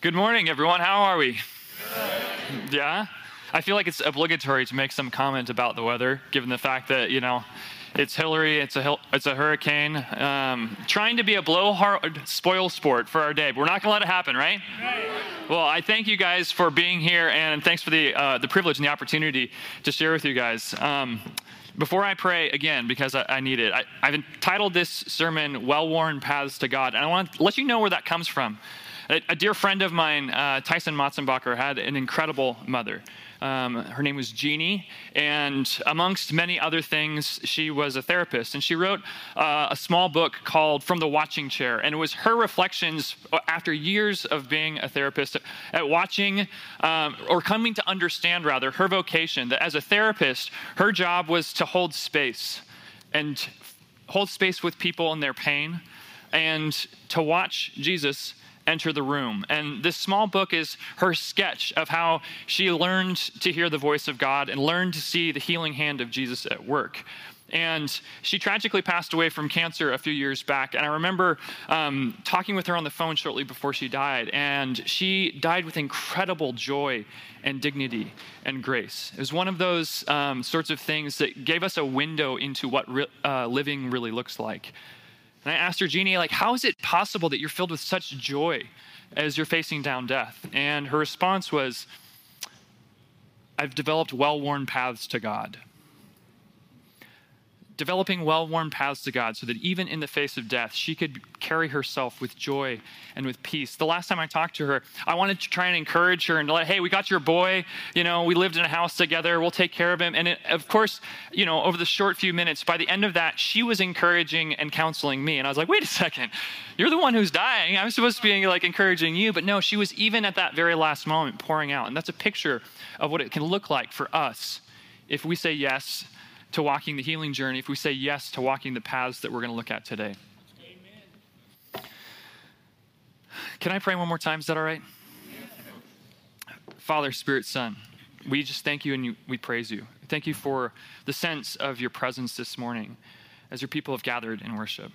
Good morning, everyone. How are we? Good. Yeah? I feel like it's obligatory to make some comment about the weather, given the fact that, you know, it's Hilary, it's a, it's a hurricane. Um, trying to be a blowhard spoil sport for our day, but we're not going to let it happen, right? right? Well, I thank you guys for being here, and thanks for the, uh, the privilege and the opportunity to share with you guys. Um, before I pray again, because I, I need it, I, have entitled this sermon Well Worn Paths to God, and I want to let you know where that comes from. A, a dear friend of mine, uh, Tyson Matzenbacher, had an incredible mother. Um, her name was Jeannie, and amongst many other things, she was a therapist. And she wrote uh, a small book called From the Watching Chair. And it was her reflections after years of being a therapist at watching, um, or coming to understand rather, her vocation that as a therapist, her job was to hold space and hold space with people in their pain and to watch Jesus enter the room. And this small book is her sketch of how she learned to hear the voice of God and learned to see the healing hand of Jesus at work. And she tragically passed away from cancer a few years back. And I remember um, talking with her on the phone shortly before she died. And she died with incredible joy and dignity and grace. It was one of those um, sorts of things that gave us a window into what re- uh, living really looks like. And I asked her, Jeannie, like, how is it possible that you're filled with such joy as you're facing down death? And her response was, I've developed well worn paths to God developing well worn paths to God so that even in the face of death, she could carry herself with joy and with peace. The last time I talked to her, I wanted to try and encourage her and let, hey, we got your boy. You know, we lived in a house together. We'll take care of him. And it, of course, you know, over the short few minutes, by the end of that, she was encouraging and counseling me. And I was like, wait a second, you're the one who's dying. I'm supposed to be like encouraging you. But no, she was even at that very last moment pouring out. And that's a picture of what it can look like for us if we say yes to walking the healing journey if we say yes to walking the paths that we're going to look at today. Amen. Can I pray one more time? Is that all right? Father, Spirit, Son, we just thank you and you, we praise you. Thank you for the sense of your presence this morning as your people have gathered in worship.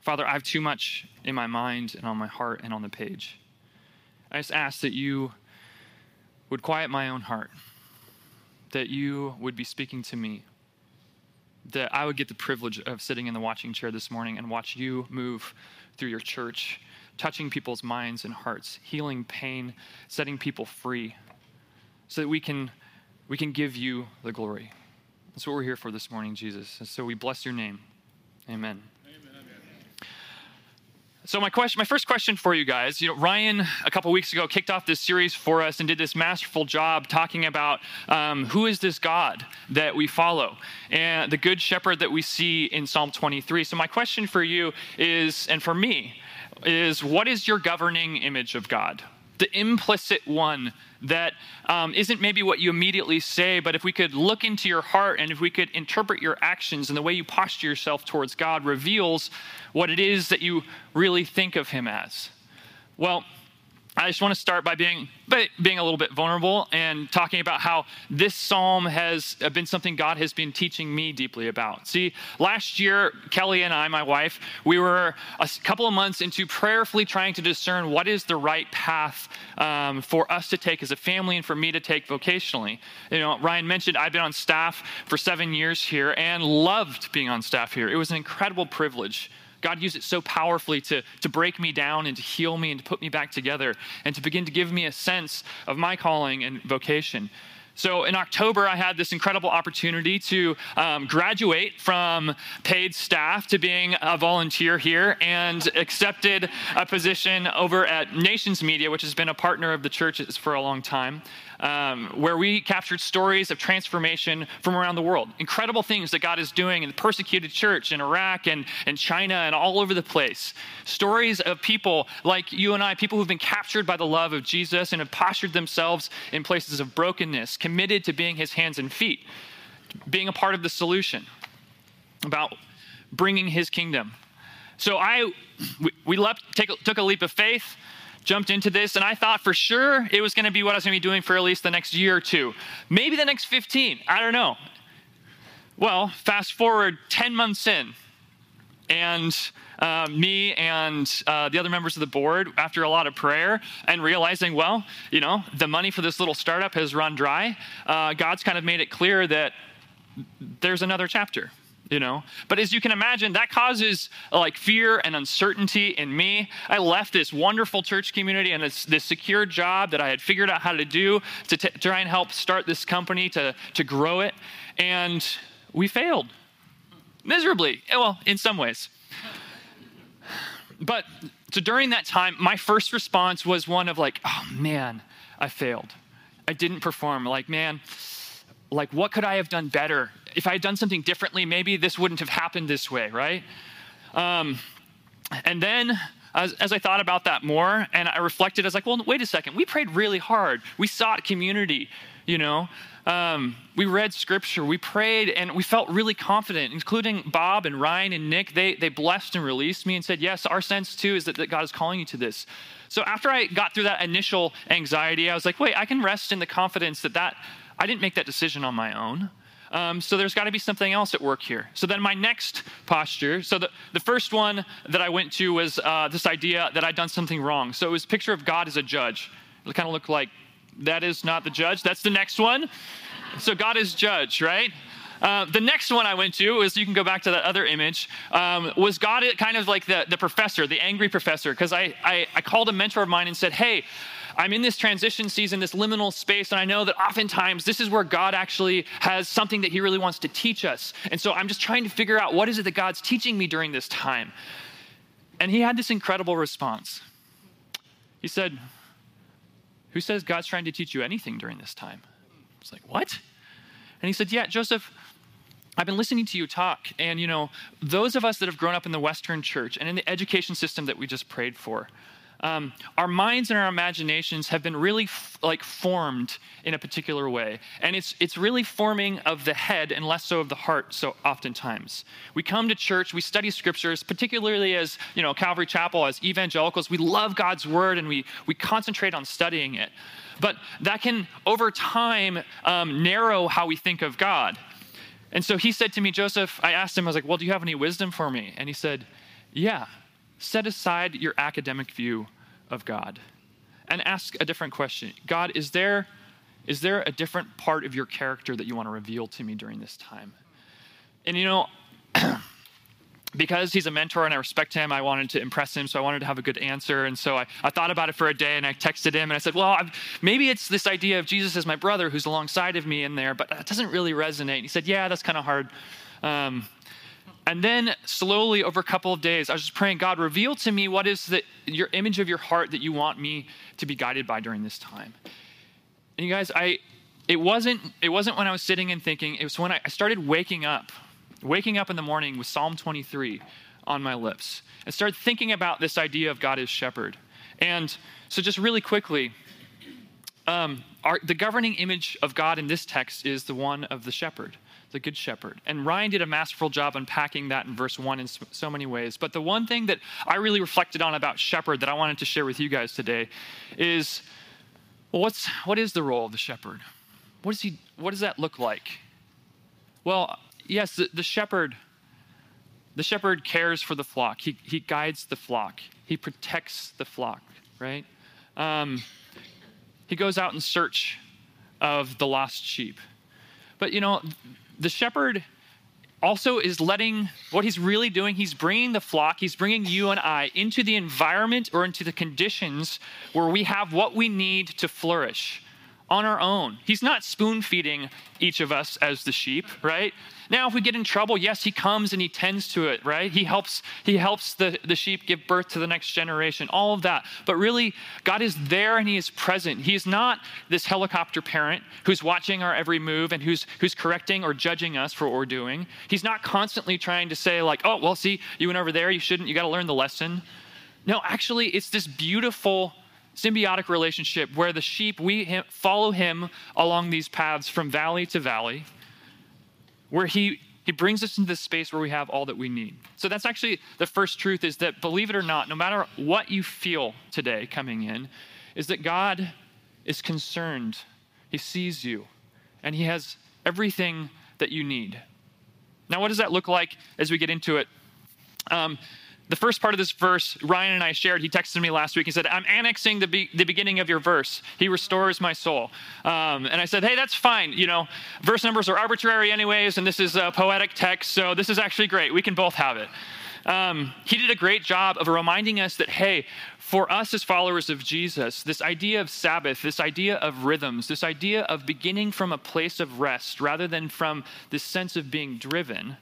Father, I have too much in my mind and on my heart and on the page. I just ask that you would quiet my own heart that you would be speaking to me, that I would get the privilege of sitting in the watching chair this morning and watch you move through your church, touching people's minds and hearts, healing pain, setting people free, so that we can, we can give you the glory. That's what we're here for this morning, Jesus. And so we bless your name. Amen. So my question, my first question for you guys, you know, Ryan a couple weeks ago kicked off this series for us and did this masterful job talking about um, who is this God that we follow and the good shepherd that we see in Psalm 23. So my question for you is, and for me, is what is your governing image of God? The implicit one that um, not maybe what you immediately say, but if we could look into your heart and if we could interpret your actions and the way you posture yourself towards God reveals what it is that you really think of Him as. Well, I just want to start by being, being a little bit vulnerable and talking about how this psalm has been something God has been teaching me deeply about. See, last year, Kelly and I, my wife, we were a couple of months into prayerfully trying to discern what is the right path um, for us to take as a family and for me to take vocationally. You know, Ryan mentioned I've been on staff for seven years here and loved being on staff here. It was an incredible privilege God used it so powerfully to, to break me down and to heal me and to put me back together and to begin to give me a sense of my calling and vocation. So in October, I had this incredible opportunity to um, graduate from paid staff to being a volunteer here and accepted a position over at Nations Media, which has been a partner of the churches for a long time um, where we captured stories of transformation from around the world. Incredible things that God is doing in the persecuted church in Iraq and, and China and all over the place. Stories of people like you and I, people who've been captured by the love of Jesus and have postured themselves in places of brokenness, committed to being his hands and feet, being a part of the solution, about bringing his kingdom. So I, we, leapt, take, took a leap of faith jumped into this, and I thought for sure it was going to be what I was going to be doing for at least the next year or two, maybe the next 15. I don't know. Well, fast forward 10 months in, and uh, me and uh, the other members of the board, after a lot of prayer and realizing, well, you know, the money for this little startup has run dry, uh, God's kind of made it clear that there's another chapter you know? But as you can imagine that causes like fear and uncertainty in me. I left this wonderful church community and this, this secure job that i had figured out how to do to t- try and help start this company to, to grow it and we failed miserably well in some ways but so during that time my first response was one of like oh man i failed i didn't perform like man like what could i have done better if I had done something differently, maybe this wouldn't have happened this way, right? Um, and then as, as, I thought about that more and I reflected, I was like, well, wait a second. We prayed really hard. We sought community, you know. Um, we read scripture, we prayed, and we felt really confident, including Bob and Ryan and Nick. They, they blessed and released me and said, yes, our sense too is that, that God is calling you to this. So after I got through that initial anxiety, I was like, wait, I can rest in the confidence that, that I didn't make that decision on my own. Um, so there's got to be something else at work here. So then my next posture, so the, the first one that I went to was uh, this idea that I'd done something wrong. So it was picture of God as a judge. It kind of looked like that is not the judge. That's the next one. So God is judge, right? Uh, the next one I went to was you can go back to that other image um, was God kind of like the, the professor, the angry professor, because I, I, I called a mentor of mine and said, hey, I'm in this transition season, this liminal space, and I know that oftentimes this is where God actually has something that He really wants to teach us. And so I'm just trying to figure out what is it that God's teaching me during this time. And He had this incredible response. He said, Who says God's trying to teach you anything during this time? It's like, What? And he said, Yeah, Joseph, I've been listening to you talk, and you know, those of us that have grown up in the Western church and in the education system that we just prayed for, um, our minds and our imaginations have been really f- like formed in a particular way. And it's it's really forming of the head and less so of the heart so oftentimes. We come to church we study scriptures particularly as you know calvary chapel as evangelicals we love god's word and we we concentrate on studying it. But that can over time um, narrow how we think of god. And so he said to me joseph i asked him i was like well do you have any wisdom for me? And he said yeah set aside your academic view of God and ask a different question God, is there, is there a different part of your character that you want to reveal to me during this time? And you know, because he's a mentor and I respect him, I wanted to impress him, so I wanted to have a good answer. And so I, I thought about it for a day and I texted him and I said, Well, I've, maybe it's this idea of Jesus as my brother who's alongside of me in there, but that doesn't really resonate. And he said, Yeah, that's kind of hard. Um, and then slowly over a couple of days, I was just praying, God, reveal to me what is the, your image of your heart that you want me to be guided by during this time. And you guys, I it wasn't it wasn't when I was sitting and thinking, it was when I, started waking up, waking up in the morning with Psalm 23 on my lips. and started thinking about this idea of God as shepherd. And so just really quickly, um, our, the governing image of God in this text is the one of the shepherd the Good Shepherd. And Ryan did a masterful job unpacking that in verse 1 in so many ways. But the one thing that I really reflected on about shepherd that I wanted to share with you guys today is well, what's, what is the role of the shepherd? What, is he, what does that look like? Well, yes, the, the shepherd. The shepherd cares for the flock. He, he guides the flock. He protects the flock, right? Um, he goes out in search of the lost sheep. But you know, the shepherd also is letting what he's really doing he's bringing the flock he's bringing you and i into the environment or into the conditions where we have what we need to flourish on our own. He's not spoon feeding each of us as the sheep, right? Now, if we get in trouble, yes, he comes and he tends to it, right? He helps, he helps the, the sheep give birth to the next generation, all of that. But really, God is there and he is present. He is not this helicopter parent who's watching our every move and who's who's correcting or judging us for what we're doing. He's not constantly trying to say, like, oh, well, see, you went over there, you shouldn't, you got to learn the lesson. No, actually, it's this beautiful symbiotic relationship where the sheep, we follow him along these paths from valley to valley, where he, he brings us into this space where we have all that we need. So that's actually the first truth is that, believe it or not, no matter what you feel today coming in, is that God is concerned. He sees you, and he has everything that you need. Now, what does that look like as we get into it? Um, the first part of this verse, Ryan and I shared. He texted me last week. He said, I'm annexing the, be- the beginning of your verse. He restores my soul. Um, and I said, hey, that's fine. You know, verse numbers are arbitrary, anyways, and this is a poetic text, so this is actually great. We can both have it. Um, he did a great job of reminding us that, hey, for us as followers of Jesus, this idea of Sabbath, this idea of rhythms, this idea of beginning from a place of rest rather than from this sense of being driven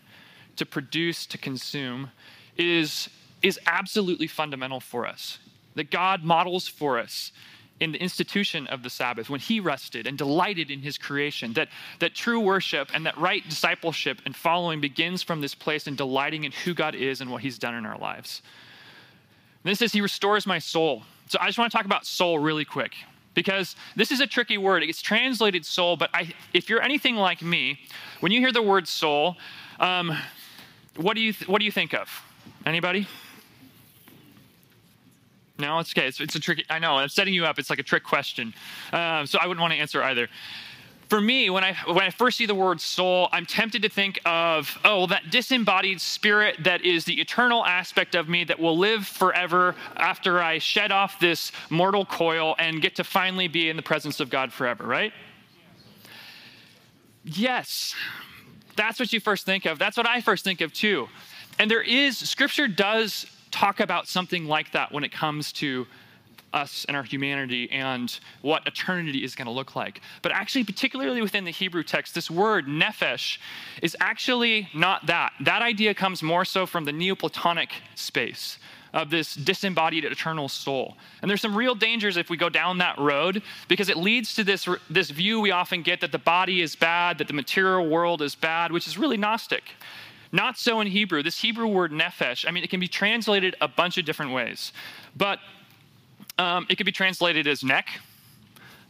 to produce, to consume, is is absolutely fundamental for us. That God models for us in the institution of the Sabbath when he rested and delighted in his creation. That, that true worship and that right discipleship and following begins from this place and delighting in who God is and what he's done in our lives. And this says, He restores my soul. So I just want to talk about soul really quick because this is a tricky word. It gets translated soul, but I, if you're anything like me, when you hear the word soul, um, what, do you th- what do you think of? Anybody? No, it's okay. It's, it's a tricky. I know. I'm setting you up. It's like a trick question. Um, so I wouldn't want to answer either. For me, when I when I first see the word soul, I'm tempted to think of oh that disembodied spirit that is the eternal aspect of me that will live forever after I shed off this mortal coil and get to finally be in the presence of God forever. Right? Yes, that's what you first think of. That's what I first think of too. And there is Scripture does talk about something like that when it comes to us and our humanity and what eternity is going to look like. But actually, particularly within the Hebrew text, this word nephesh is actually not that. That idea comes more so from the Neoplatonic space of this disembodied eternal soul. And there's some real dangers if we go down that road because it leads to this, this view we often get that the body is bad, that the material world is bad, which is really Gnostic. Not so in Hebrew. This Hebrew word nephesh, I mean, it can be translated a bunch of different ways, but um, it could be translated as neck.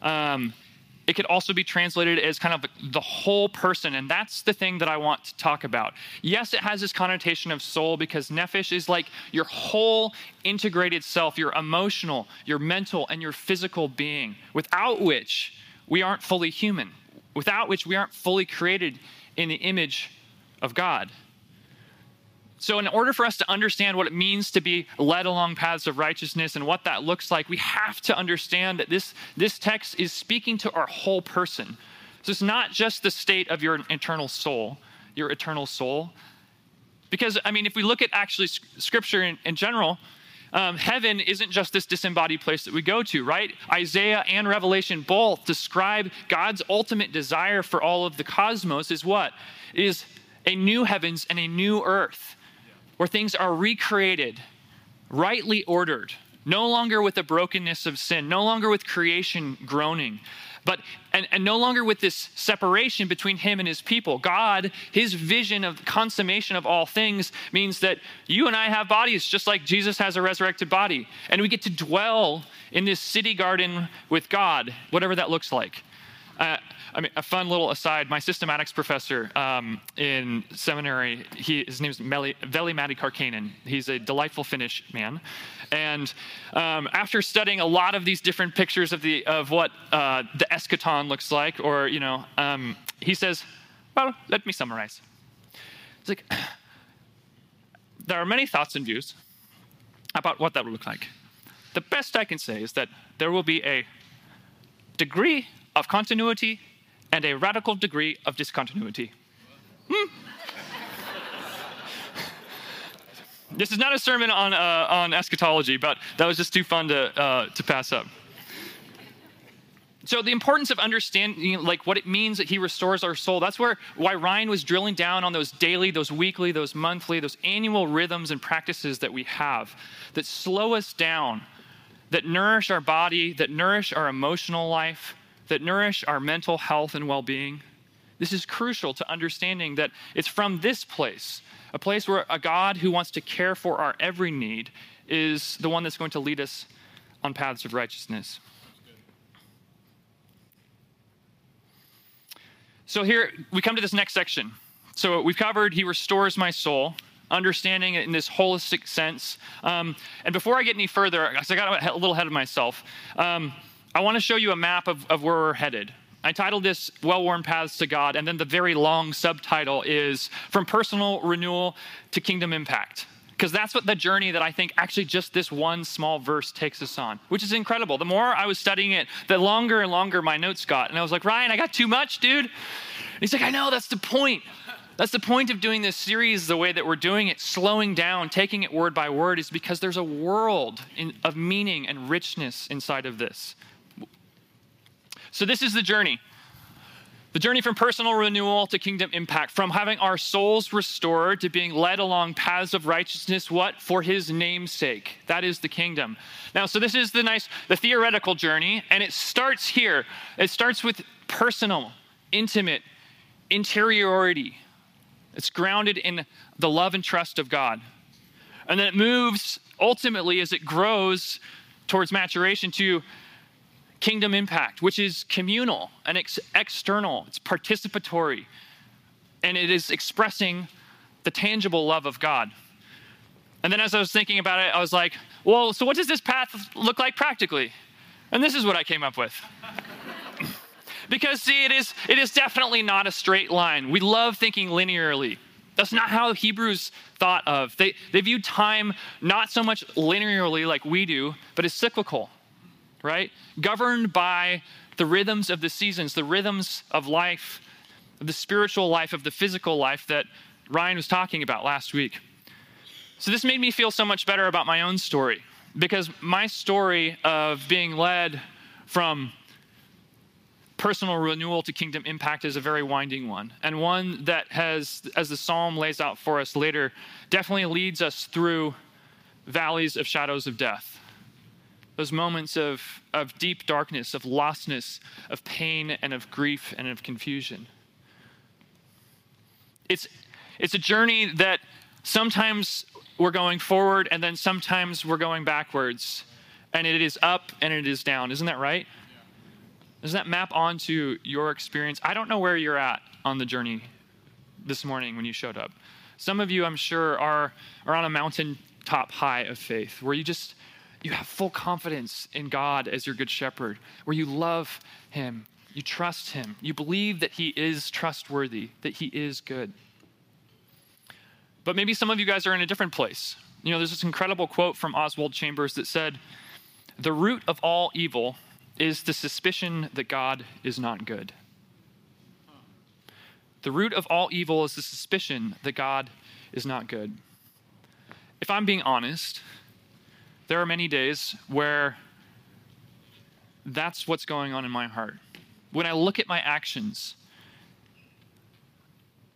Um, it could also be translated as kind of the whole person, and that's the thing that I want to talk about. Yes, it has this connotation of soul because nephesh is like your whole integrated self, your emotional, your mental, and your physical being, without which we aren't fully human, without which we aren't fully created in the image of God. So, in order for us to understand what it means to be led along paths of righteousness and what that looks like, we have to understand that this, this text is speaking to our whole person. So, it's not just the state of your internal soul, your eternal soul. Because, I mean, if we look at actually scripture in, in general, um, heaven isn't just this disembodied place that we go to, right? Isaiah and Revelation both describe God's ultimate desire for all of the cosmos is what? Is a new heavens and a new earth where things are recreated, rightly ordered, no longer with the brokenness of sin, no longer with creation groaning, but and, and no longer with this separation between him and his people. God, his vision of consummation of all things means that you and I have bodies just like Jesus has a resurrected body. And we get to dwell in this city garden with God, whatever that looks like. Uh, I mean, a fun little aside. My systematics professor um, in seminary, he, his name is Veli-Matti Kärkkäinen. He's a delightful Finnish man, and um, after studying a lot of these different pictures of the of what uh, the eschaton looks like, or you know, um, he says, "Well, let me summarize." It's like there are many thoughts and views about what that will look like. The best I can say is that there will be a degree of continuity and a radical degree of discontinuity. Hmm. this is not a sermon on, uh, on eschatology, but that was just too fun to, uh, to pass up. So the importance of understanding like what it means that he restores our soul. That's where why Ryan was drilling down on those daily, those weekly, those monthly, those annual rhythms and practices that we have that slow us down, that nourish our body, that nourish our emotional life, that nourish our mental health and well being. This is crucial to understanding that it's from this place, a place where a God who wants to care for our every need is the one that's going to lead us on paths of righteousness. So here we come to this next section. So we've covered He restores my soul, understanding it in this holistic sense. Um, and before I get any further, I got a little ahead of myself. Um, I want to show you a map of, of where we're headed. I titled this Well Worn Paths to God, and then the very long subtitle is From Personal Renewal to Kingdom Impact. Because that's what the journey that I think actually just this one small verse takes us on, which is incredible. The more I was studying it, the longer and longer my notes got. And I was like, Ryan, I got too much, dude. And he's like, I know, that's the point. That's the point of doing this series the way that we're doing it, slowing down, taking it word by word, is because there's a world in, of meaning and richness inside of this. So, this is the journey. The journey from personal renewal to kingdom impact, from having our souls restored to being led along paths of righteousness, what? For his name's sake. That is the kingdom. Now, so this is the nice, the theoretical journey, and it starts here. It starts with personal, intimate, interiority. It's grounded in the love and trust of God. And then it moves ultimately as it grows towards maturation to kingdom impact, which is communal and ex- external, it's participatory, and it is expressing the tangible love of God. And then as I was thinking about it, I was like, well, so what does this path look like practically? And this is what I came up with. because see, it is it is definitely not a straight line. We love thinking linearly. That's not how Hebrews thought of. They, they view time not so much linearly like we do, but as cyclical right? Governed by the rhythms of the seasons, the rhythms of life, the spiritual life, of the physical life that Ryan was talking about last week. So, this made me feel so much better about my own story because my story of being led from personal renewal to kingdom impact is a very winding one, and one that has, as the psalm lays out for us later, definitely leads us through valleys of shadows of death those moments of, of deep darkness, of lostness, of pain, and of grief and of confusion. It's, it's a journey that sometimes we're going forward and then sometimes we're going backwards. And it is up and it is down. Isn't that right? Does that map onto your experience? I don't know where you're at on the journey this morning when you showed up. Some of you, I'm sure, are, are on a mountaintop high of faith where you just you have full confidence in God as your good shepherd, where you love him, you trust him, you believe that he is trustworthy, that he is good. But maybe some of you guys are in a different place. You know, there's this incredible quote from Oswald Chambers that said, The root of all evil is the suspicion that God is not good. The root of all evil is the suspicion that God is not good. If I'm being honest, there are many days where that's what's going on in my heart. When I look at my actions,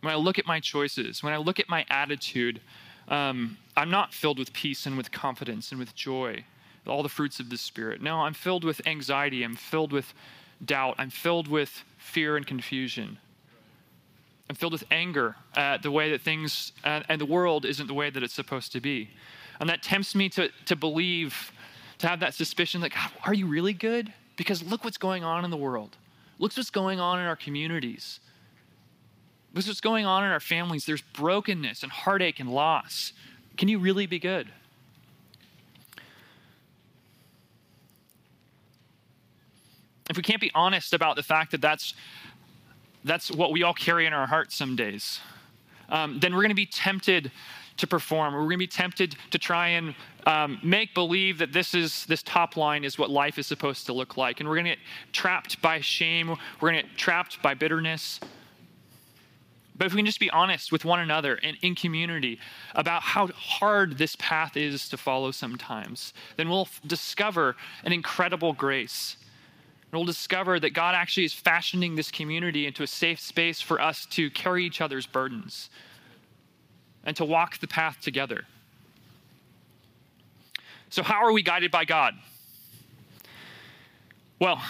when I look at my choices, when I look at my attitude, um, I'm not filled with peace and with confidence and with joy, all the fruits of the Spirit. No, I'm filled with anxiety. I'm filled with doubt. I'm filled with fear and confusion. I'm filled with anger at the way that things uh, and the world isn't the way that it's supposed to be. And that tempts me to, to believe, to have that suspicion that, God, are you really good? Because look what's going on in the world. Look what's going on in our communities. Look what's going on in our families. There's brokenness and heartache and loss. Can you really be good? If we can't be honest about the fact that that's, that's what we all carry in our hearts some days, um, then we're going to be tempted to perform. We're going to be tempted to try and um, make believe that this is this top line is what life is supposed to look like, and we're going to get trapped by shame. We're going to get trapped by bitterness. But if we can just be honest with one another and in community about how hard this path is to follow sometimes, then we'll discover an incredible grace. And we'll discover that God actually is fashioning this community into a safe space for us to carry each other's burdens, and to walk the path together. So, how are we guided by God? Well,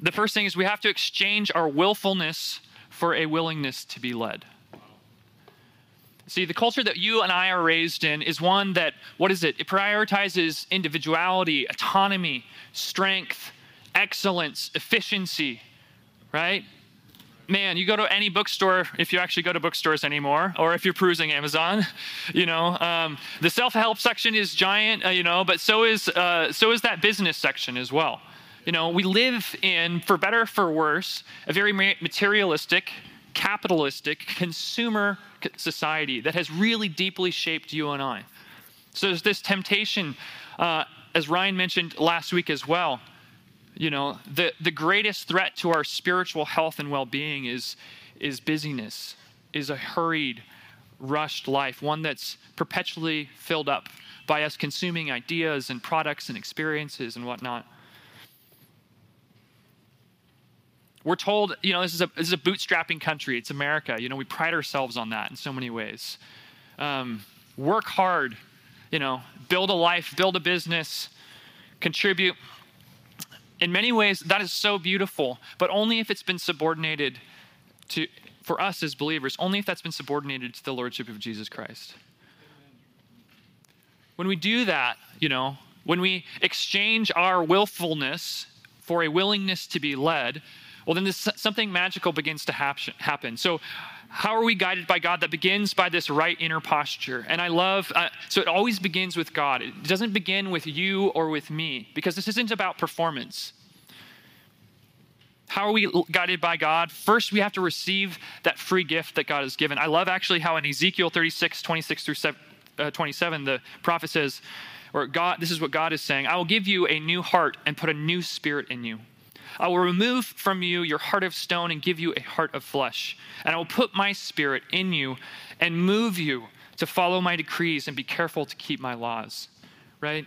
the first thing is we have to exchange our willfulness for a willingness to be led. See, the culture that you and I are raised in is one that, what is it? It prioritizes individuality, autonomy, strength, excellence, efficiency, right? Man, you go to any bookstore, if you actually go to bookstores anymore, or if you're perusing Amazon, you know, um, the self-help section is giant, uh, you know, but so is uh, so is that business section as well. You know, we live in, for better or for worse, a very materialistic, capitalistic, consumer society that has really deeply shaped you and I. So there's this temptation, uh, as Ryan mentioned last week as well. You know, the, the greatest threat to our spiritual health and well being is, is busyness, is a hurried, rushed life, one that's perpetually filled up by us consuming ideas and products and experiences and whatnot. We're told, you know, this is a, this is a bootstrapping country. It's America. You know, we pride ourselves on that in so many ways. Um, work hard, you know, build a life, build a business, contribute. In many ways, that is so beautiful, but only if it's been subordinated to, for us as believers, only if that's been subordinated to the Lordship of Jesus Christ. When we do that, you know, when we exchange our willfulness for a willingness to be led, well, then this, something magical begins to happen. So, how are we guided by God? That begins by this right inner posture. And I love, uh, so it always begins with God. It doesn't begin with you or with me, because this isn't about performance. How are we guided by God? First, we have to receive that free gift that God has given. I love actually how in Ezekiel 36, 26 through uh, 27, the prophet says, or God, this is what God is saying I will give you a new heart and put a new spirit in you. I will remove from you your heart of stone and give you a heart of flesh. And I will put my spirit in you and move you to follow my decrees and be careful to keep my laws. Right?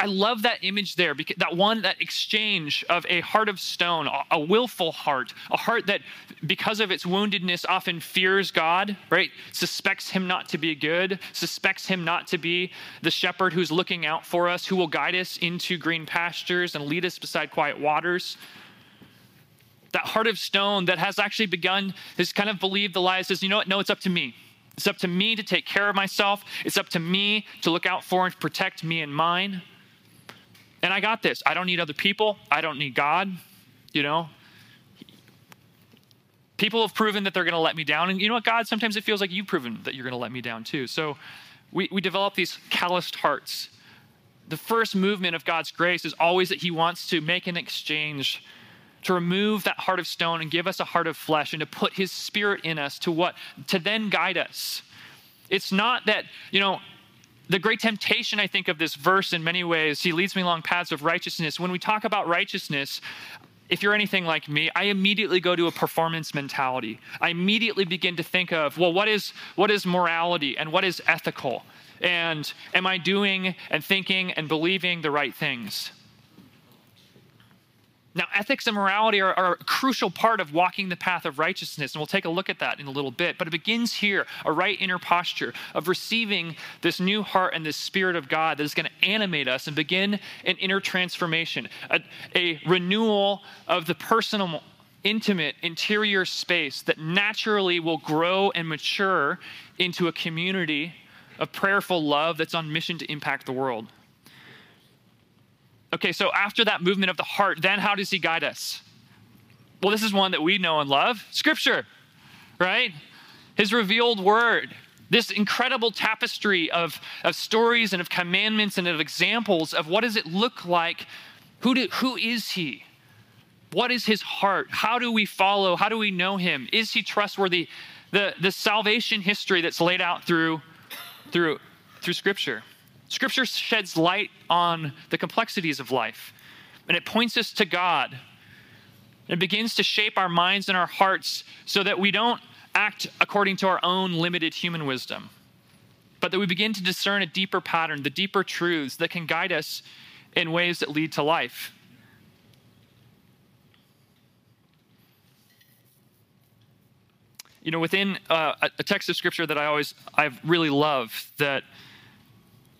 I love that image there, because that one, that exchange of a heart of stone, a, willful heart, a heart that, because of its woundedness, often fears God, right? Suspects him not to be good, suspects him not to be the shepherd who's looking out for us, who will guide us into green pastures and lead us beside quiet waters. That heart of stone that has actually begun, has kind of believed the lie, says, you know what? No, it's up to me. It's up to me to take care of myself. It's up to me to look out for and protect me and mine. And I got this. I don't need other people. I don't need God. You know, people have proven that they're going to let me down. And you know what, God? Sometimes it feels like you've proven that you're going to let me down too. So we, we develop these calloused hearts. The first movement of God's grace is always that He wants to make an exchange to remove that heart of stone and give us a heart of flesh and to put His Spirit in us to what? To then guide us. It's not that, you know, the great temptation, I think, of this verse in many ways, he leads me along paths of righteousness. When we talk about righteousness, if you're anything like me, I immediately go to a performance mentality. I immediately begin to think of, well, what is, what is morality and what is ethical? And am I doing and thinking and believing the right things? Now, ethics and morality are, are, a crucial part of walking the path of righteousness, and we'll take a look at that in a little bit. But it begins here a right inner posture of receiving this new heart and this Spirit of God that is going to animate us and begin an inner transformation, a, a renewal of the personal, intimate, interior space that naturally will grow and mature into a community of prayerful love that's on mission to impact the world. Okay, so after that movement of the heart, then how does he guide us? Well, this is one that we know and love Scripture, right? His revealed word. This incredible tapestry of, of stories and of commandments and of examples of what does it look like? Who, do, who is he? What is his heart? How do we follow? How do we know him? Is he trustworthy? The, the salvation history that's laid out through, through, through Scripture. Scripture sheds light on the complexities of life, and it points us to God. It begins to shape our minds and our hearts so that we don't act according to our own limited human wisdom, but that we begin to discern a deeper pattern, the deeper truths that can guide us in ways that lead to life. You know, within uh, a text of scripture that I always, I've really loved that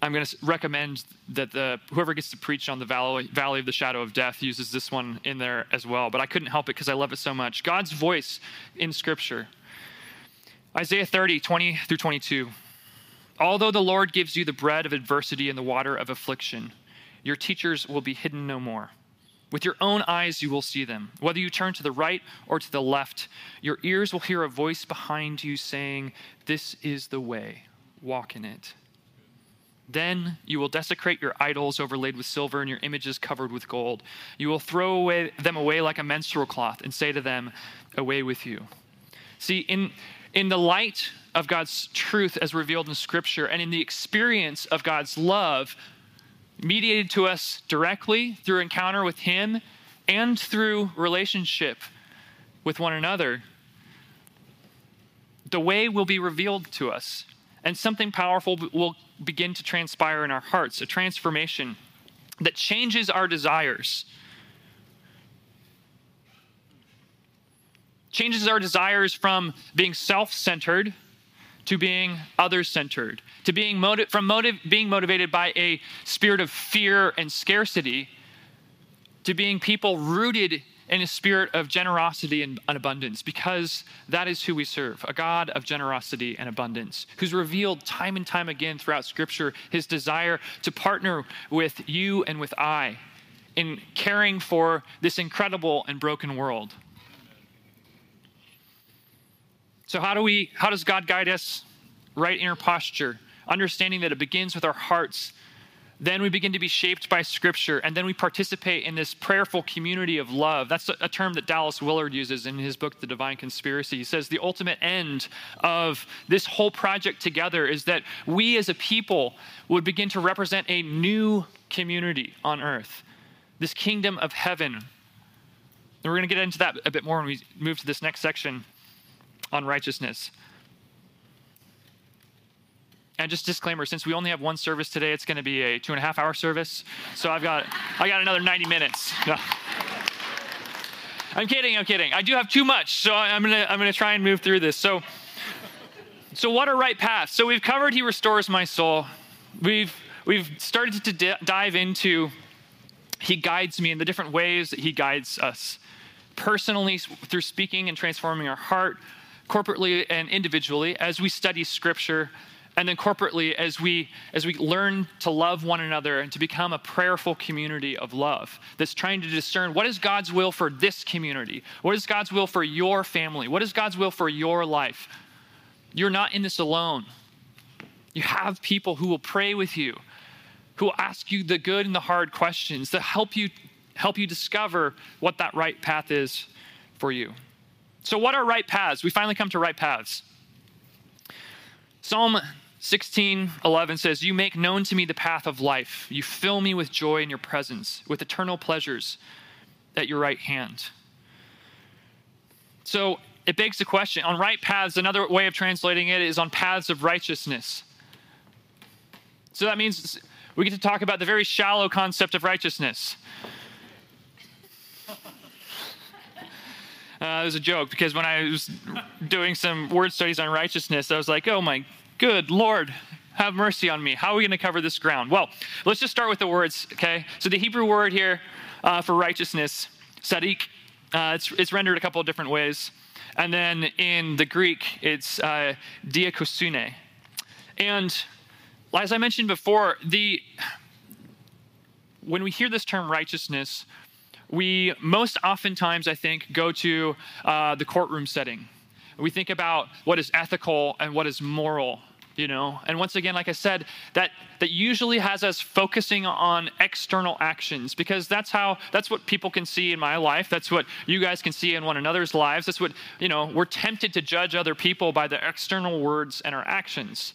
I'm going to recommend that the, whoever gets to preach on the valley, valley of the shadow of death uses this one in there as well. But I couldn't help it because I love it so much. God's voice in Scripture. Isaiah 30, 20 through 22. Although the Lord gives you the bread of adversity and the water of affliction, your teachers will be hidden no more. With your own eyes you will see them. Whether you turn to the right or to the left, your ears will hear a voice behind you saying, This is the way, walk in it. Then you will desecrate your idols overlaid with silver and your images covered with gold. You will throw away, them away like a menstrual cloth and say to them, Away with you. See, in, in the light of God's truth as revealed in Scripture and in the experience of God's love mediated to us directly through encounter with Him and through relationship with one another, the way will be revealed to us and something powerful will begin to transpire in our hearts a transformation that changes our desires. Changes our desires from being self centered to being other centered, to being motiv- from motive- being motivated by a spirit of fear and scarcity to being people rooted in a spirit of generosity and abundance because that is who we serve a God of generosity and abundance, who's revealed time and time again throughout Scripture his desire to partner with you and with I in caring for this incredible and broken world. So how do we how does God guide us right inner posture, understanding that it begins with our hearts then we begin to be shaped by Scripture, and then we participate in this prayerful community of love. That's a term that Dallas Willard uses in his book, The Divine Conspiracy. He says the ultimate end of this whole project together is that we as a people would begin to represent a new community on earth, this kingdom of heaven. And we're going to get into that a bit more when we move to this next section on righteousness. And just disclaimer, since we only have one service today, it's going to be a two and a half hour service. So I've got, I got another 90 minutes. I'm kidding, I'm kidding. I do have too much, so I'm gonna, I'm gonna try and move through this. So, so what are right paths? So we've covered He restores my soul. We've, we've started to d- dive into He guides me in the different ways that He guides us. Personally, through speaking and transforming our heart, corporately and individually, as we study Scripture and then corporately as we as we learn to love one another and to become a prayerful community of love that's trying to discern what is God's will for this community? What is God's will for your family? What is God's will for your life? You're not in this alone. You have people who will pray with you who will ask you the good and the hard questions that help you help you discover what that right path is for you. So what are right paths? We finally come to right paths. Psalm 16, 11 says, You make known to me the path of life. You fill me with joy in your presence, with eternal pleasures at your right hand. So it begs the question on right paths, another way of translating it is on paths of righteousness. So that means we get to talk about the very shallow concept of righteousness. Uh, it was a joke because when I was doing some word studies on righteousness, I was like, oh my good Lord, have mercy on me. How are we going to cover this ground? Well, let's just start with the words, okay? So the Hebrew word here uh, for righteousness, sadiq, uh, it's, it's, rendered a couple of different ways. And then in the Greek, it's uh, dikaiosune. And as I mentioned before, the when we hear this term righteousness, we most oftentimes, I think, go to uh, the courtroom setting. We think about what is ethical and what is moral you know? And once again like i said that that usually has us focusing on external actions because that's how that's what people can see in my life. That's what you guys can see in one another's lives. That's what you know we're tempted to judge other people by their external words and our actions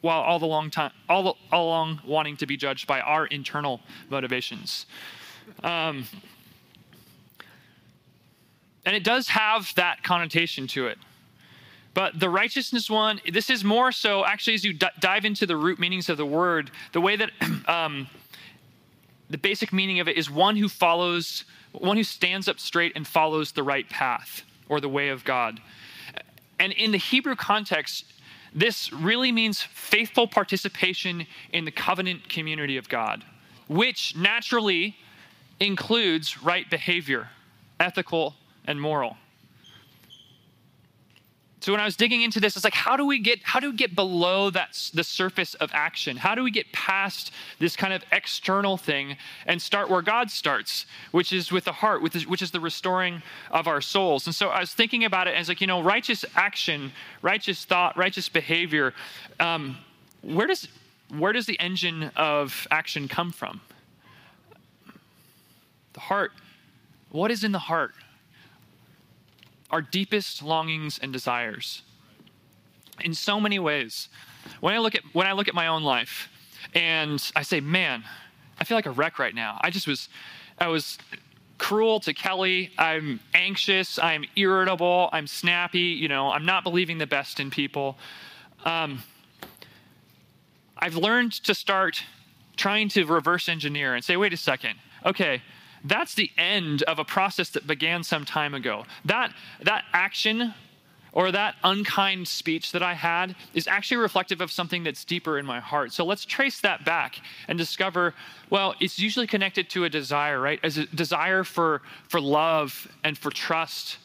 while all the long time all, all along wanting to be judged by our internal motivations. Um, and it does have that connotation to it but the righteousness one, this is more so actually as you d- dive into the root meanings of the word, the way that um, the basic meaning of it is one who follows, one who stands up straight and follows the right path or the way of God. And in the Hebrew context, this really means faithful participation in the covenant community of God, which naturally includes right behavior, ethical and moral. So when I was digging into this, it's like, how do we get how do we get below that the surface of action? How do we get past this kind of external thing and start where God starts, which is with the heart, which is the restoring of our souls? And so I was thinking about it as like, you know, righteous action, righteous thought, righteous behavior. Um, where does where does the engine of action come from? The heart. What is in the heart? Our deepest longings and desires. in so many ways. When I look at when I look at my own life and I say, "Man, I feel like a wreck right now." I just was I was cruel to Kelly. I'm anxious. I'm irritable. I'm snappy. You know, I'm not believing the best in people. Um, I've learned to start trying to reverse engineer and say, wait a second, okay, that's the end of a process that began some time ago. That, that action or that unkind speech that I had is actually reflective of something that's deeper in my heart. So let's trace that back and discover well, it's usually connected to a desire, right? As a desire for, for love and for trust,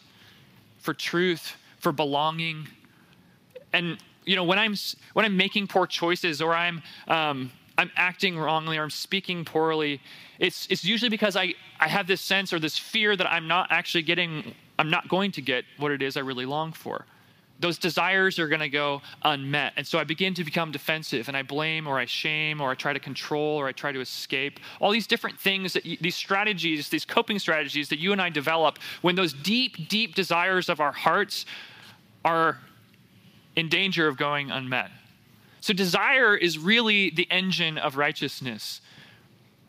for truth, for belonging. And you know, when I'm when I'm making poor choices or I'm um, I'm acting wrongly or I'm speaking poorly, it's it's usually because I I have this sense or this fear that I'm not actually getting I'm not going to get what it is I really long for. Those desires are going to go unmet. And so I begin to become defensive and I blame or I shame or I try to control or I try to escape. All these different things that you, these strategies, these coping strategies that you and I develop when those deep, deep desires of our hearts are in danger of going unmet. So desire is really the engine of righteousness.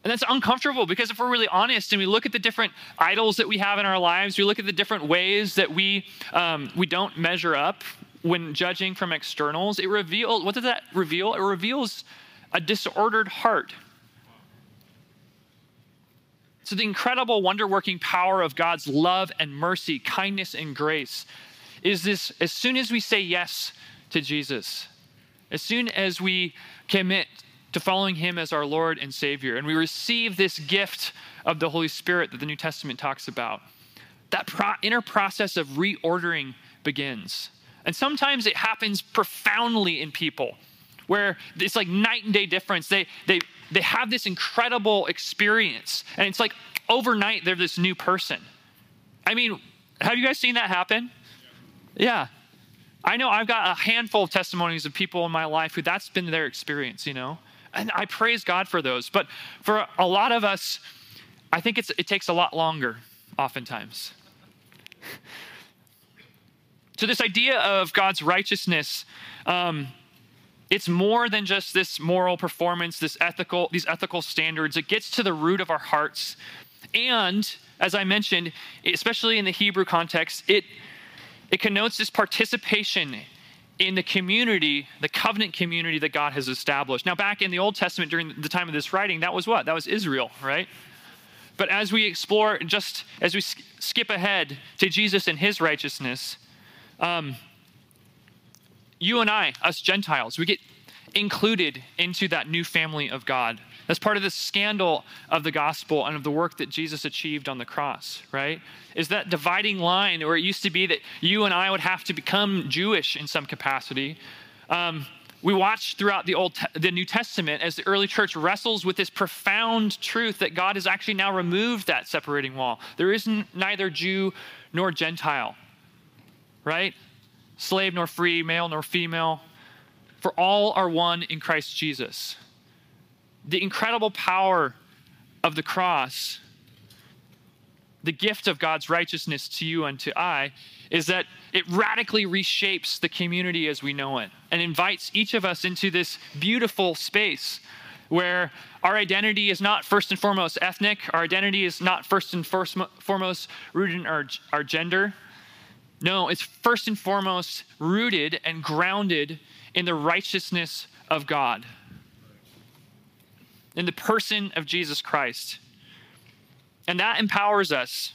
And that's uncomfortable because if we're really honest and we look at the different idols that we have in our lives, we look at the different ways that we, um, we don't measure up when judging from externals, it reveals, what does that reveal? It reveals a disordered heart. So, the incredible wonder working power of God's love and mercy, kindness and grace is this as soon as we say yes to Jesus, as soon as we commit to following him as our Lord and Savior. And we receive this gift of the Holy Spirit that the New Testament talks about. That pro- inner process of reordering begins. And sometimes it happens profoundly in people where it's like night and day difference. They, they, they have this incredible experience, and it's like overnight they're this new person. I mean, have you guys seen that happen? Yeah. I know I've got a handful of testimonies of people in my life who that's been their experience, you know? And I praise God for those. But for a lot of us, I think it takes a lot longer, oftentimes. So, this idea of God's righteousness, um, it's more than just this moral performance, this ethical, these ethical standards. It gets to the root of our hearts. And as I mentioned, especially in the Hebrew context, it, it connotes this participation in the community, the covenant community that God has established. Now, back in the Old Testament during the time of this writing, that was what? That was Israel, right? But as we explore, just as we skip ahead to Jesus and his righteousness, um, you and I, us Gentiles, we get included into that new family of God. That's part of the scandal of the gospel and of the work that Jesus achieved on the cross, right? Is that dividing line where it used to be that you and I would have to become Jewish in some capacity. Um, we watch throughout the old the new testament as the early church wrestles with this profound truth that god has actually now removed that separating wall there is neither jew nor gentile right slave nor free male nor female for all are one in christ jesus the incredible power of the cross, the gift of God's righteousness to you and to I, is that it radically reshapes the community as we know it and invites each of us into this beautiful space where our identity is not first and foremost ethnic, our identity is not first and foremost rooted in our, our gender. No, it's first and foremost rooted and grounded in the righteousness of God in the person of Jesus Christ. And that empowers us.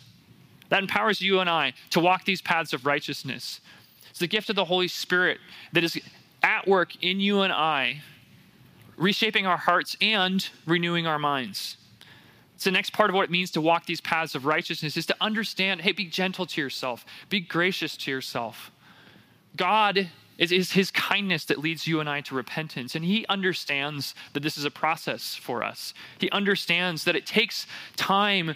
That empowers you and I to walk these paths of righteousness. It's the gift of the Holy Spirit that is at work in you and I, reshaping our hearts and renewing our minds. It's the next part of what it means to walk these paths of righteousness is to understand hey, be gentle to yourself, be gracious to yourself. God it is his kindness that leads you and I to repentance. And he understands that this is a process for us. He understands that it takes time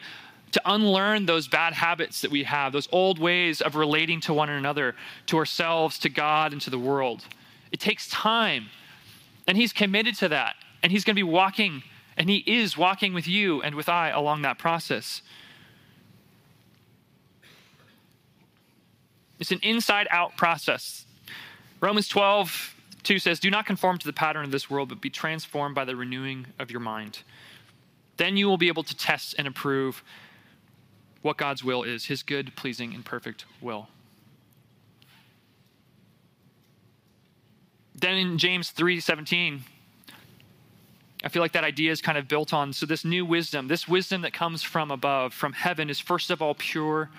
to unlearn those bad habits that we have, those old ways of relating to one another, to ourselves, to God, and to the world. It takes time. And he's committed to that. And he's going to be walking, and he is walking with you and with I along that process. It's an inside out process Romans 12, 2 says, Do not conform to the pattern of this world, but be transformed by the renewing of your mind. Then you will be able to test and approve what God's will is, his good, pleasing, and perfect will. Then in James 3:17, I feel like that idea is kind of built on so this new wisdom, this wisdom that comes from above, from heaven is first of all pure,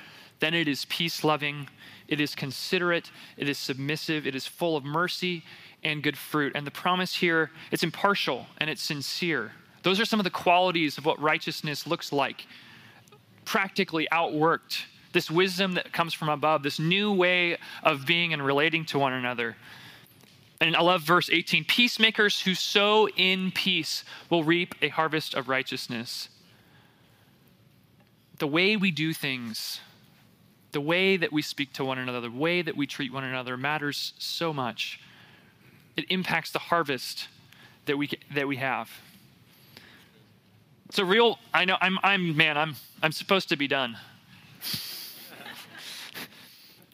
then it is peace-loving, it is considerate, it is submissive, it is full of mercy and good fruit. And the promise here, it's impartial and it's sincere. Those are some of the qualities of what righteousness looks like, practically outworked. This wisdom that comes from above, this new way of being and relating to one another. And I love verse 18 peacemakers who sow in peace will reap a harvest of righteousness. The way we do things, the way that we speak to one another, the way that we treat one another matters so much. It impacts the harvest that we, that we have. It's a real, I know, I'm, I'm, man, I'm, I'm supposed to be done.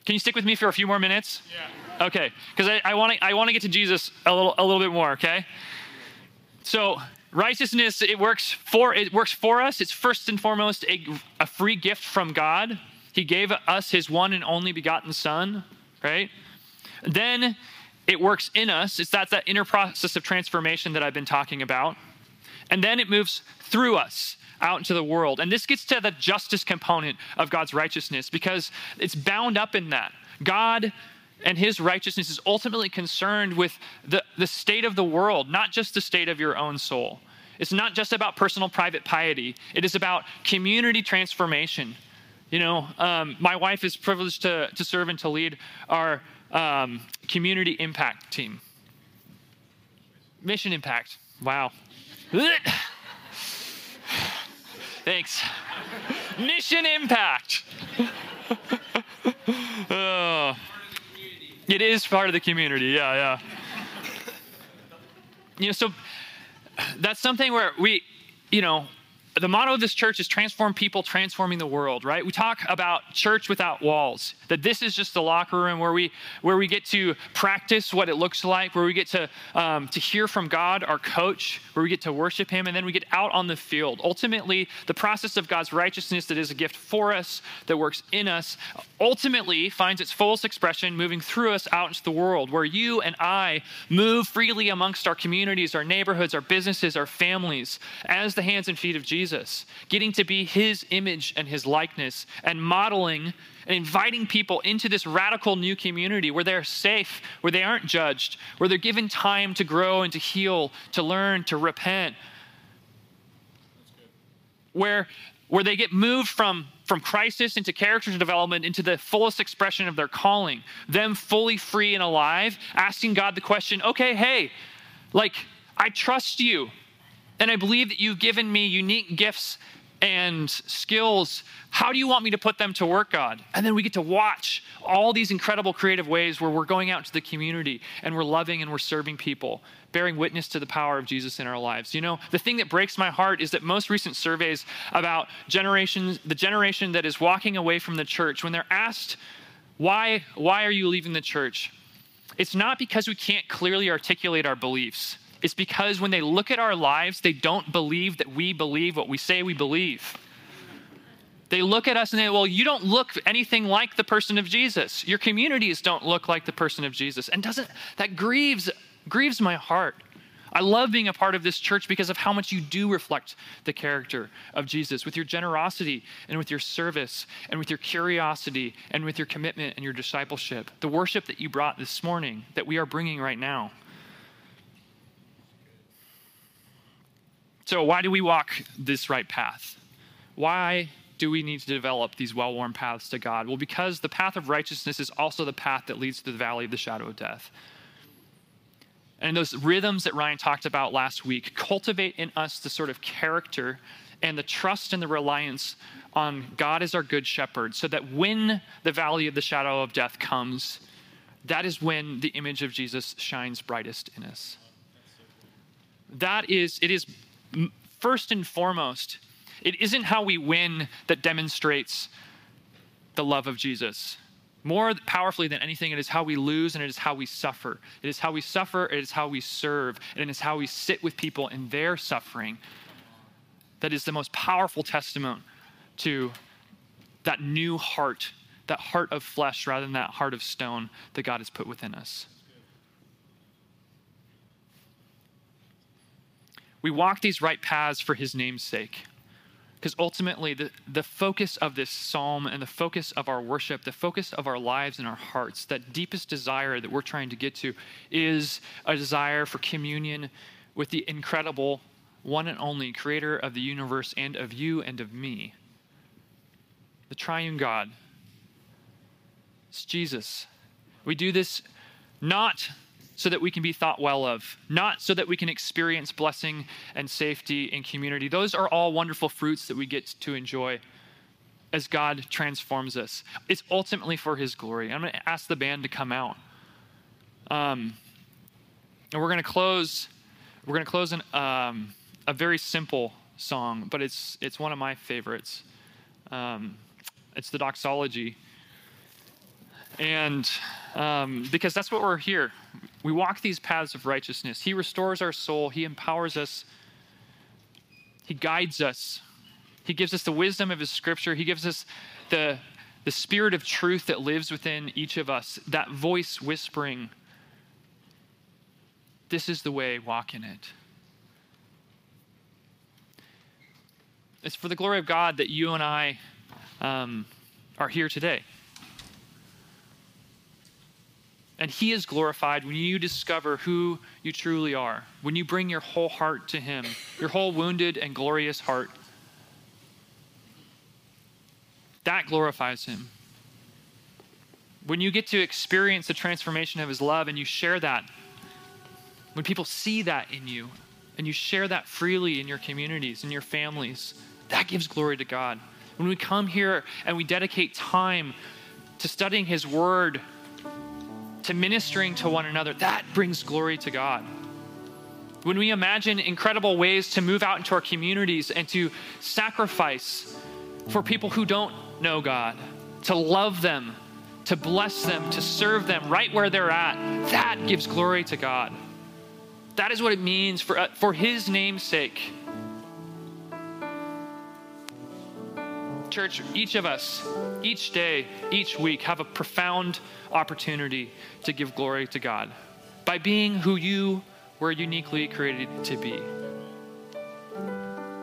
Can you stick with me for a few more minutes? Yeah. Okay, because I, I want to I want to get to Jesus a little a little bit more. Okay, so righteousness it works for it works for us. It's first and foremost a, a free gift from God. He gave us His one and only begotten Son. Right. Then it works in us. It's that that inner process of transformation that I've been talking about, and then it moves through us out into the world. And this gets to the justice component of God's righteousness because it's bound up in that. God and his righteousness is ultimately concerned with the, the state of the world, not just the state of your own soul. It's not just about personal private piety, it is about community transformation. You know, um, my wife is privileged to, to serve and to lead our um, community impact team. Mission impact. Wow. Thanks. Mission impact. oh. It is part of the community. Yeah, yeah. You know, so that's something where we, you know, the motto of this church is transform people, transforming the world, right? We talk about church without walls, that this is just the locker room where we where we get to practice what it looks like, where we get to um, to hear from God, our coach, where we get to worship Him, and then we get out on the field. Ultimately, the process of God's righteousness that is a gift for us, that works in us, ultimately finds its fullest expression moving through us out into the world, where you and I move freely amongst our communities, our neighborhoods, our businesses, our families, as the hands and feet of Jesus. Jesus, getting to be his image and his likeness, and modeling and inviting people into this radical new community where they're safe, where they aren't judged, where they're given time to grow and to heal, to learn, to repent. Where, where they get moved from, from crisis into character development into the fullest expression of their calling, them fully free and alive, asking God the question, okay, hey, like, I trust you. And I believe that you've given me unique gifts and skills. How do you want me to put them to work, God? And then we get to watch all these incredible creative ways where we're going out to the community and we're loving and we're serving people, bearing witness to the power of Jesus in our lives. You know, the thing that breaks my heart is that most recent surveys about generations, the generation that is walking away from the church, when they're asked, why, why are you leaving the church? It's not because we can't clearly articulate our beliefs it's because when they look at our lives, they don't believe that we believe what we say we believe. They look at us and they, well, you don't look anything like the person of Jesus. Your communities don't look like the person of Jesus. And doesn't that grieves grieves my heart. I love being a part of this church because of how much you do reflect the character of Jesus with your generosity and with your service and with your curiosity and with your commitment and your discipleship. The worship that you brought this morning, that we are bringing right now. So, why do we walk this right path? Why do we need to develop these well worn paths to God? Well, because the path of righteousness is also the path that leads to the valley of the shadow of death. And those rhythms that Ryan talked about last week cultivate in us the sort of character and the trust and the reliance on God as our good shepherd, so that when the valley of the shadow of death comes, that is when the image of Jesus shines brightest in us. That is, it is first and foremost, it isn't how we win that demonstrates the love of Jesus More powerfully than anything, it is how we lose and it is how we suffer. It is how we suffer, it is how we serve, and it is how we sit with people in their suffering. That is the most powerful testimony to that new heart, that heart of flesh rather than that heart of stone that God has put within us. We walk these right paths for his name's sake. Because ultimately, the, the focus of this psalm and the focus of our worship, the focus of our lives and our hearts, that deepest desire that we're trying to get to is a desire for communion with the incredible, one and only creator of the universe and of you and of me, the triune God. It's Jesus. We do this not so that we can be thought well of, not so that we can experience blessing and safety in community. Those are all wonderful fruits that we get to enjoy as God transforms us. It's ultimately for His glory. I'm going to ask the band to come out. Um, and we're going to close. We're going to close in um, a very simple song, but it's it's one of my favorites. Um, it's the doxology, and um, because that's what we're here. We walk these paths of righteousness. He restores our soul, He empowers us, He guides us, He gives us the wisdom of His scripture, He gives us the, the spirit of truth that lives within each of us, that voice whispering, This is the way, walk in it. It's for the glory of God that you and I um, are here today. And He is glorified when you discover who you truly are, when you bring your whole heart to Him, your whole wounded and glorious heart. That glorifies Him. When you get to experience the transformation of His love and you share that, when people see that in you and you share that freely in your communities, in your families, that gives glory to God. When we come here and we dedicate time to studying His Word, to ministering to one another, that brings glory to God. When we imagine incredible ways to move out into our communities and to sacrifice for people who don't know God, to love them, to bless them, to serve them right where they're at, that gives glory to God. That is what it means for, uh, for His name's sake. Church, each of us, each day, each week, have a profound opportunity to give glory to God by being who you were uniquely created to be.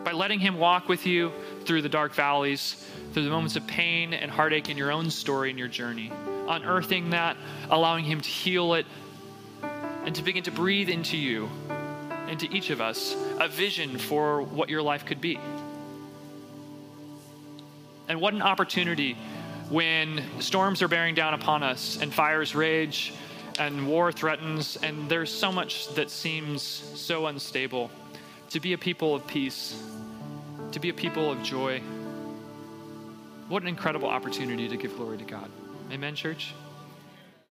By letting Him walk with you through the dark valleys, through the moments of pain and heartache in your own story and your journey, unearthing that, allowing Him to heal it, and to begin to breathe into you, into each of us, a vision for what your life could be. And what an opportunity when storms are bearing down upon us and fires rage and war threatens and there's so much that seems so unstable. To be a people of peace, to be a people of joy. What an incredible opportunity to give glory to God. Amen, church?